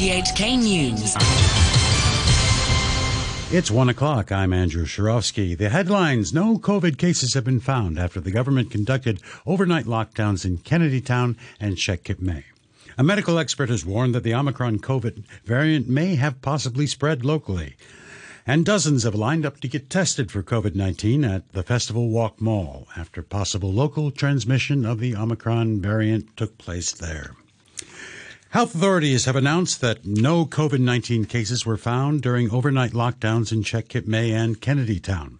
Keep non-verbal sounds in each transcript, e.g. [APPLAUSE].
RTHK News. It's one o'clock. I'm Andrew Shirovsky. The headlines No COVID cases have been found after the government conducted overnight lockdowns in Kennedytown and Shek Kip Mei. A medical expert has warned that the Omicron COVID variant may have possibly spread locally. And dozens have lined up to get tested for COVID 19 at the Festival Walk Mall after possible local transmission of the Omicron variant took place there. Health authorities have announced that no COVID 19 cases were found during overnight lockdowns in Mei and Kennedytown.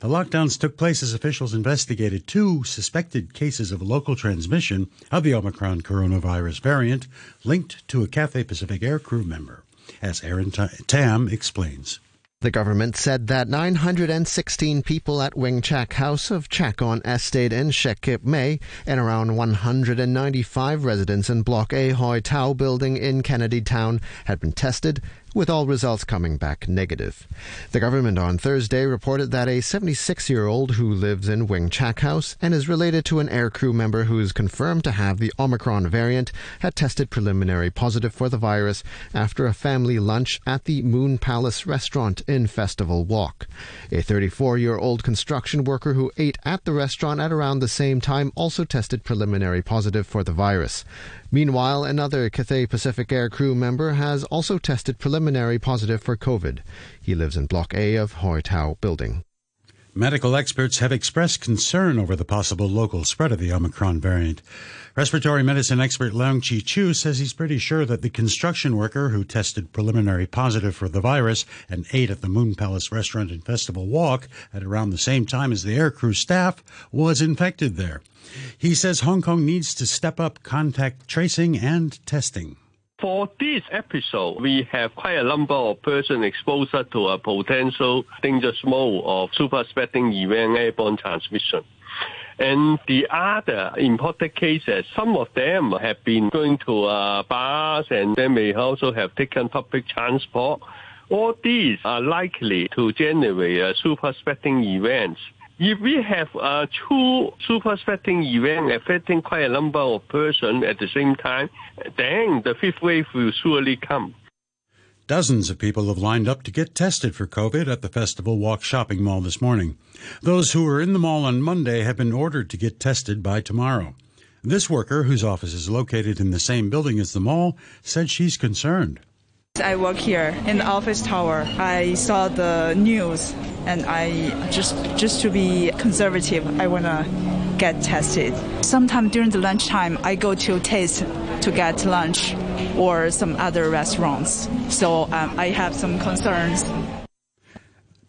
The lockdowns took place as officials investigated two suspected cases of local transmission of the Omicron coronavirus variant linked to a Cathay Pacific aircrew member, as Aaron Tam explains. The government said that 916 people at Wing Chak House of Chakon Estate in Shek Kip Mei and around 195 residents in Block A Hoi Tau building in Kennedy Town had been tested with all results coming back negative. The government on Thursday reported that a 76 year old who lives in Wing Chak House and is related to an aircrew member who is confirmed to have the Omicron variant had tested preliminary positive for the virus after a family lunch at the Moon Palace restaurant in Festival Walk. A 34 year old construction worker who ate at the restaurant at around the same time also tested preliminary positive for the virus. Meanwhile, another Cathay Pacific Air crew member has also tested preliminary positive for COVID. He lives in Block A of Hoi Tau building. Medical experts have expressed concern over the possible local spread of the Omicron variant. Respiratory medicine expert Leung Chi Chiu says he's pretty sure that the construction worker who tested preliminary positive for the virus and ate at the Moon Palace restaurant in Festival Walk at around the same time as the aircrew staff was infected there. He says Hong Kong needs to step up contact tracing and testing. For this episode, we have quite a number of persons exposed to a potential dangerous mode of super spreading event airborne transmission. And the other imported cases, some of them have been going to uh, bars and they may also have taken public transport. All these are likely to generate uh, super spreading events. If we have uh, two super spreading events affecting quite a number of persons at the same time, then the fifth wave will surely come. Dozens of people have lined up to get tested for COVID at the Festival Walk shopping mall this morning. Those who were in the mall on Monday have been ordered to get tested by tomorrow. This worker, whose office is located in the same building as the mall, said she's concerned. I work here in the office tower. I saw the news and I just just to be conservative, I want to get tested. Sometime during the lunchtime, I go to Taste to get lunch or some other restaurants. So um, I have some concerns.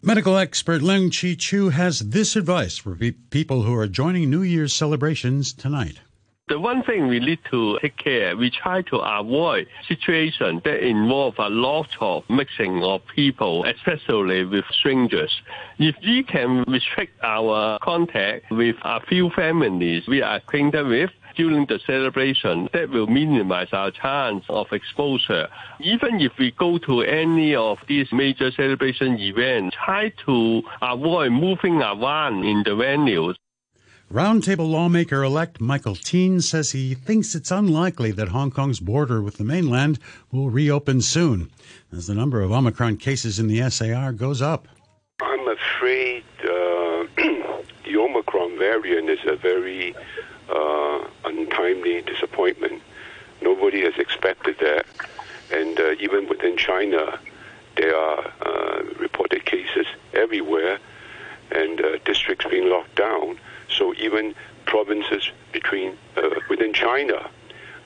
Medical expert Leung Chi Chiu has this advice for people who are joining New Year's celebrations tonight. The one thing we need to take care, we try to avoid situations that involve a lot of mixing of people, especially with strangers. If we can restrict our contact with a few families we are acquainted with, during the celebration, that will minimize our chance of exposure. Even if we go to any of these major celebration events, try to avoid moving around in the venues. Roundtable lawmaker elect Michael Tien says he thinks it's unlikely that Hong Kong's border with the mainland will reopen soon as the number of Omicron cases in the SAR goes up. I'm afraid uh, [CLEARS THROAT] the Omicron variant is a very uh, untimely disappointment. Nobody has expected that. And uh, even within China, there are uh, reported cases everywhere and uh, districts being locked down. So even provinces between uh, within China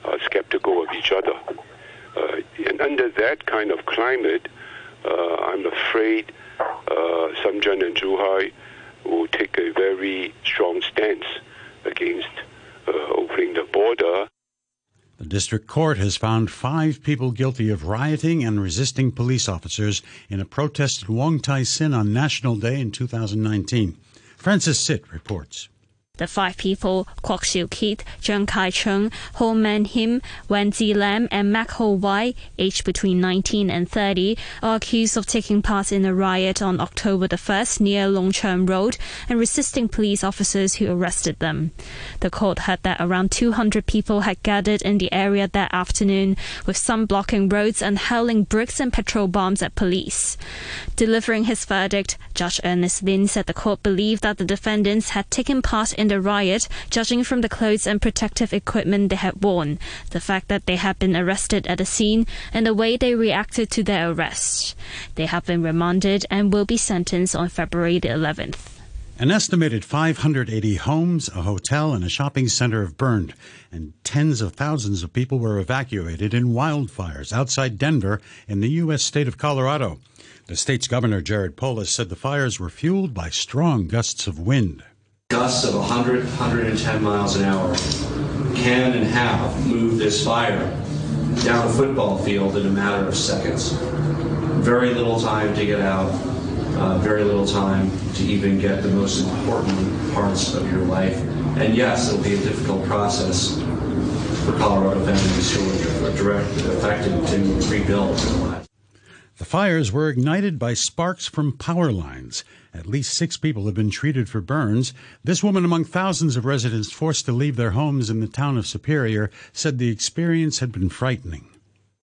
are skeptical of each other. Uh, and under that kind of climate, uh, I'm afraid uh, Shenzhen and Zhuhai will take a very strong stance against Uh, opening the border. The district court has found five people guilty of rioting and resisting police officers in a protest at Wong Tai Sin on National Day in 2019. Francis Sitt reports. The five people, Kwok Siu Kit, Zheng Kai Chung, Ho Man Him, Wen Zi Lam, and Mak Ho Wai, aged between 19 and 30, are accused of taking part in a riot on October the 1st near Lung Cheung Road and resisting police officers who arrested them. The court heard that around 200 people had gathered in the area that afternoon, with some blocking roads and hurling bricks and petrol bombs at police. Delivering his verdict, Judge Ernest Lin said the court believed that the defendants had taken part in the riot, judging from the clothes and protective equipment they had worn, the fact that they had been arrested at the scene, and the way they reacted to their arrest. They have been remanded and will be sentenced on February the 11th. An estimated 580 homes, a hotel, and a shopping center have burned, and tens of thousands of people were evacuated in wildfires outside Denver in the U.S. state of Colorado. The state's governor, Jared Polis, said the fires were fueled by strong gusts of wind. Gusts of 100, 110 miles an hour can and have moved this fire down a football field in a matter of seconds. Very little time to get out, uh, very little time to even get the most important parts of your life. And yes, it'll be a difficult process for Colorado families who are directly affected to rebuild their lives. The fires were ignited by sparks from power lines. At least six people have been treated for burns. This woman, among thousands of residents forced to leave their homes in the town of Superior, said the experience had been frightening.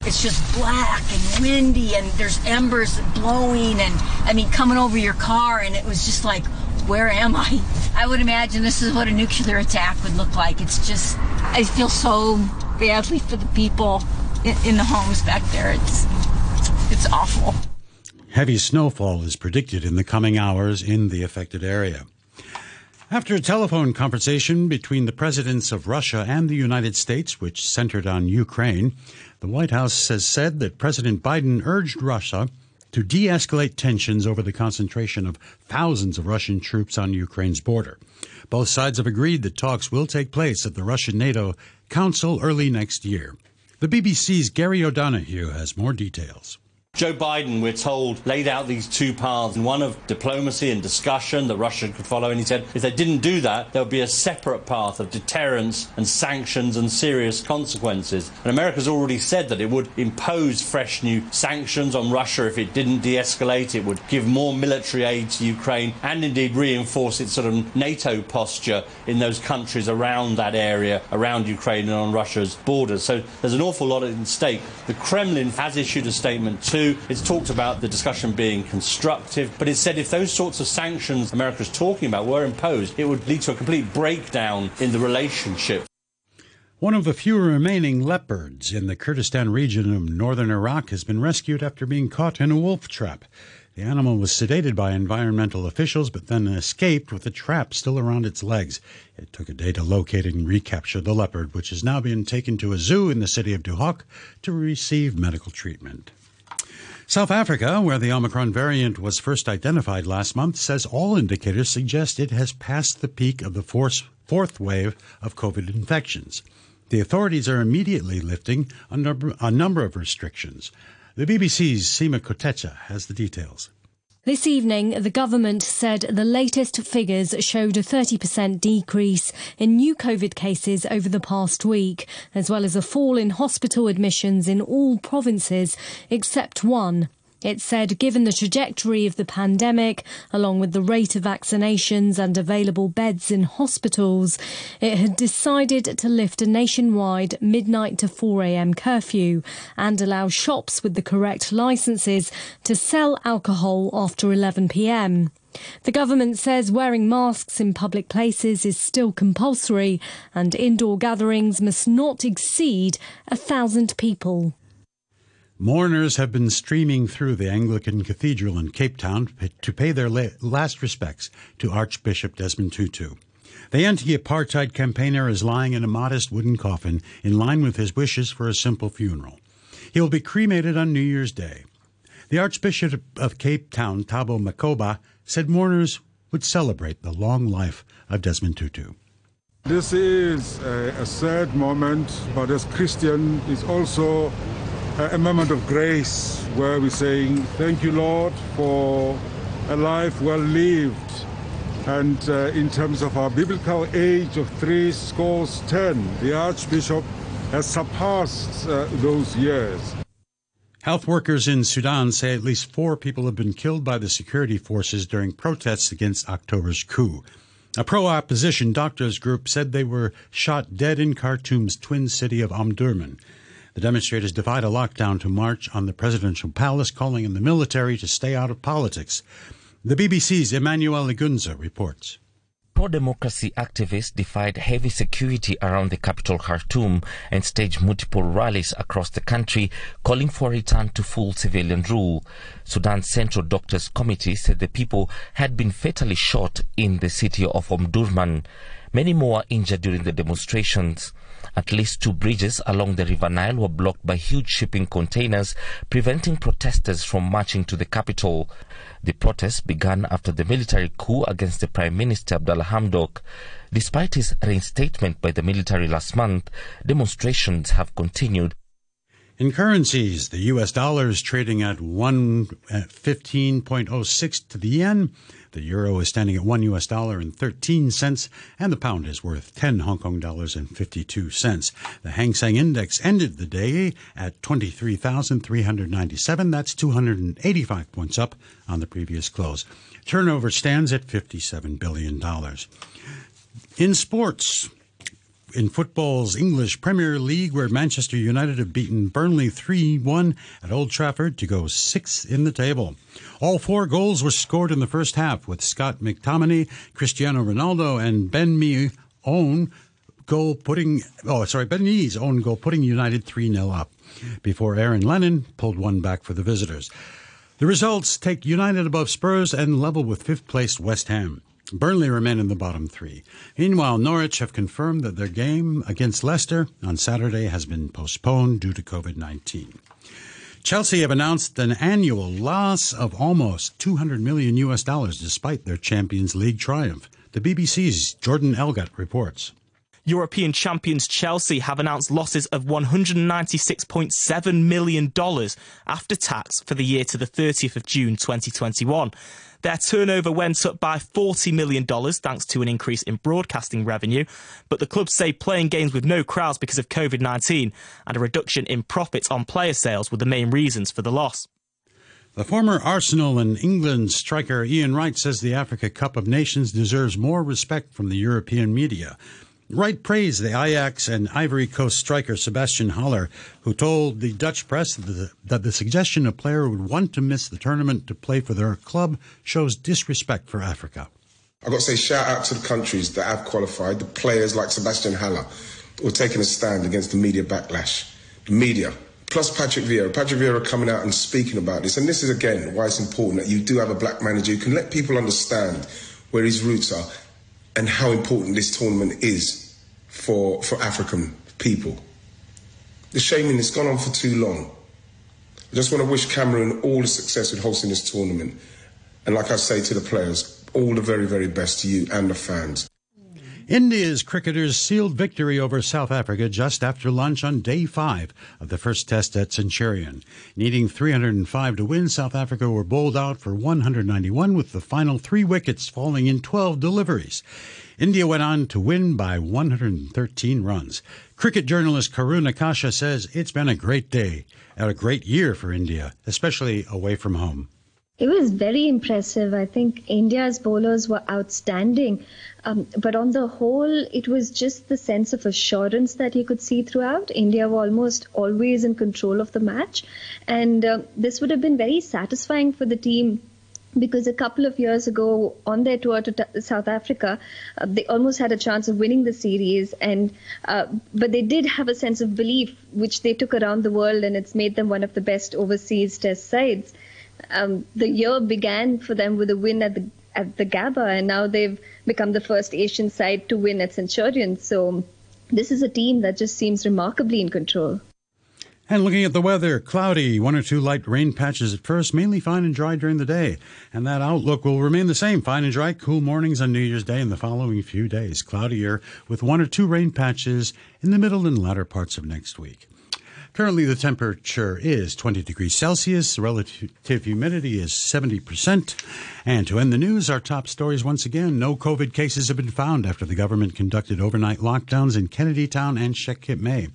It's just black and windy, and there's embers blowing, and I mean, coming over your car, and it was just like, where am I? [LAUGHS] I would imagine this is what a nuclear attack would look like. It's just, I feel so badly for the people in, the homes back there. It's, it's awful. Heavy snowfall is predicted in the coming hours in the affected area. After a telephone conversation between the presidents of Russia and the United States, which centered on Ukraine, the White House has said that President Biden urged Russia to de escalate tensions over the concentration of thousands of Russian troops on Ukraine's border. Both sides have agreed that talks will take place at the Russian NATO Council early next year. The BBC's Gary O'Donoghue has more details. Joe Biden, we're told, laid out these two paths, one of diplomacy and discussion that Russia could follow. And he said if they didn't do that, there would be a separate path of deterrence and sanctions and serious consequences. And America's already said that it would impose fresh new sanctions on Russia if it didn't de escalate. It would give more military aid to Ukraine and indeed reinforce its sort of NATO posture in those countries around that area, around Ukraine and on Russia's borders. So there's an awful lot at stake. The Kremlin has issued a statement too. It's talked about the discussion being constructive, but it said if those sorts of sanctions America's talking about were imposed, it would lead to a complete breakdown in the relationship. One of the few remaining leopards in the Kurdistan region of northern Iraq has been rescued after being caught in a wolf trap. The animal was sedated by environmental officials, but then escaped with the trap still around its legs. It took a day to locate and recapture the leopard, which has now been taken to a zoo in the city of Duhok to receive medical treatment. South Africa, where the Omicron variant was first identified last month, says all indicators suggest it has passed the peak of the fourth wave of COVID infections. The authorities are immediately lifting a number, a number of restrictions. The BBC's Seema Kotecha has the details. This evening, the government said the latest figures showed a 30% decrease in new COVID cases over the past week, as well as a fall in hospital admissions in all provinces except one. It said given the trajectory of the pandemic, along with the rate of vaccinations and available beds in hospitals, it had decided to lift a nationwide midnight to 4am curfew and allow shops with the correct licences to sell alcohol after 11pm. The government says wearing masks in public places is still compulsory and indoor gatherings must not exceed a thousand people. Mourners have been streaming through the Anglican Cathedral in Cape Town to pay their last respects to Archbishop Desmond Tutu. The anti apartheid campaigner is lying in a modest wooden coffin in line with his wishes for a simple funeral. He will be cremated on New Year's Day. The Archbishop of Cape Town, Thabo Makgoba, said mourners would celebrate the long life of Desmond Tutu. This is a, a sad moment, but as Christian, it's also a moment of grace where we're saying, Thank you, Lord, for a life well lived. And uh, in terms of our biblical age of three scores ten, the Archbishop has surpassed uh, those years. Health workers in Sudan say at least four people have been killed by the security forces during protests against October's coup. A pro opposition doctors group said they were shot dead in Khartoum's twin city of Omdurman. The demonstrators defied a lockdown to march on the presidential palace, calling on the military to stay out of politics. The BBC's Emmanuel Igunza reports. Pro democracy activists defied heavy security around the capital Khartoum and staged multiple rallies across the country calling for a return to full civilian rule. Sudan's Central Doctors Committee said the people had been fatally shot in the city of Omdurman. Many more injured during the demonstrations. At least two bridges along the River Nile were blocked by huge shipping containers, preventing protesters from marching to the capital. The protests began after the military coup against the Prime Minister Abdallah Hamdok. Despite his reinstatement by the military last month, demonstrations have continued. In currencies, the US dollar is trading at 115.06 to the yen. The euro is standing at 1 US dollar and 13 cents, and the pound is worth 10 Hong Kong dollars and 52 cents. The Hang Seng Index ended the day at 23,397. That's 285 points up on the previous close. Turnover stands at $57 billion. In sports, in football's English Premier League, where Manchester United have beaten Burnley 3 1 at Old Trafford to go sixth in the table. All four goals were scored in the first half, with Scott McTominay, Cristiano Ronaldo, and Ben Mee own goal putting, oh, sorry, Ben Mee's own goal putting United 3 0 up before Aaron Lennon pulled one back for the visitors. The results take United above Spurs and level with fifth placed West Ham. Burnley remain in the bottom three. Meanwhile, Norwich have confirmed that their game against Leicester on Saturday has been postponed due to COVID 19. Chelsea have announced an annual loss of almost 200 million US dollars despite their Champions League triumph. The BBC's Jordan Elgott reports. European champions Chelsea have announced losses of $196.7 million after tax for the year to the 30th of June 2021. Their turnover went up by $40 million thanks to an increase in broadcasting revenue, but the clubs say playing games with no crowds because of COVID 19 and a reduction in profits on player sales were the main reasons for the loss. The former Arsenal and England striker Ian Wright says the Africa Cup of Nations deserves more respect from the European media. Wright praised the Ajax and Ivory Coast striker Sebastian Haller, who told the Dutch press that the, that the suggestion a player would want to miss the tournament to play for their club shows disrespect for Africa. I've got to say, shout out to the countries that have qualified, the players like Sebastian Haller, who are taking a stand against the media backlash. The media, plus Patrick Vieira. Patrick Vieira coming out and speaking about this. And this is, again, why it's important that you do have a black manager who can let people understand where his roots are and how important this tournament is for, for African people. The shaming has gone on for too long. I just want to wish Cameroon all the success with hosting this tournament. And like I say to the players, all the very, very best to you and the fans. India's cricketers sealed victory over South Africa just after lunch on day five of the first test at Centurion. Needing 305 to win, South Africa were bowled out for 191 with the final three wickets falling in 12 deliveries. India went on to win by 113 runs. Cricket journalist Karunya Keshav says it's been a great day and a great year for India, especially away from home. It was very impressive. I think India's bowlers were outstanding. Um, but on the whole, it was just the sense of assurance that you could see throughout. India were almost always in control of the match. And uh, this would have been very satisfying for the team because a couple of years ago on their tour to t- South Africa, uh, they almost had a chance of winning the series, and uh, but they did have a sense of belief which they took around the world, and it's made them one of the best overseas Test sides. Um, the year began for them with a win at the at the Gabba, and now they've become the first Asian side to win at Centurion. So this is a team that just seems remarkably in control. And looking at the weather, cloudy, one or two light rain patches at first, mainly fine and dry during the day. And that outlook will remain the same fine and dry, cool mornings on New Year's Day and the following few days. Cloudier with one or two rain patches in the middle and latter parts of next week. Currently, the temperature is 20 degrees Celsius. Relative humidity is 70%. And to end the news, our top stories once again no COVID cases have been found after the government conducted overnight lockdowns in Kennedy Town and Shek Kip Mei.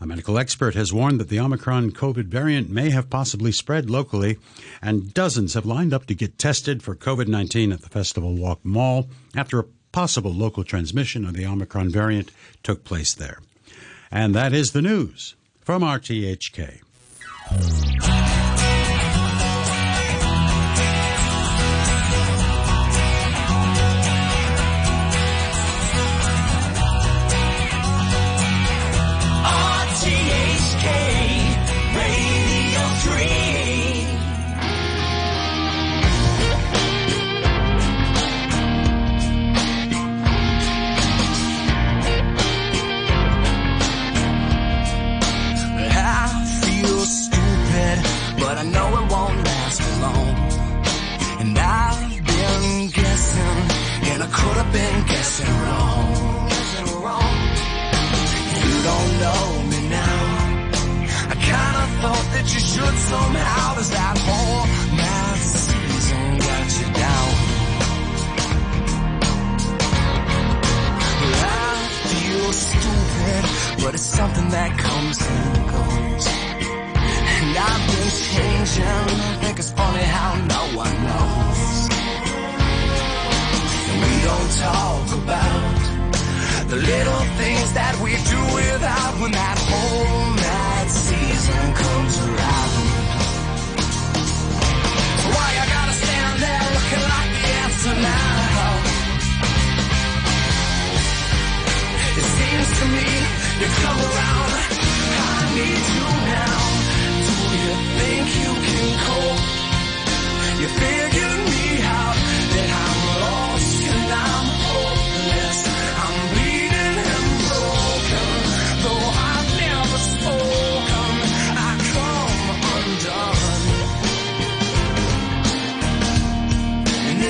A medical expert has warned that the Omicron COVID variant may have possibly spread locally, and dozens have lined up to get tested for COVID 19 at the Festival Walk Mall after a possible local transmission of the Omicron variant took place there. And that is the news from RTHK. wrong, wrong. You don't know me now. I kinda thought that you should that whole season got you down? Well, I feel stupid, but it's something that comes and goes. And I've been changing. I think it's funny how no one knows. We don't talk about the little things that we do.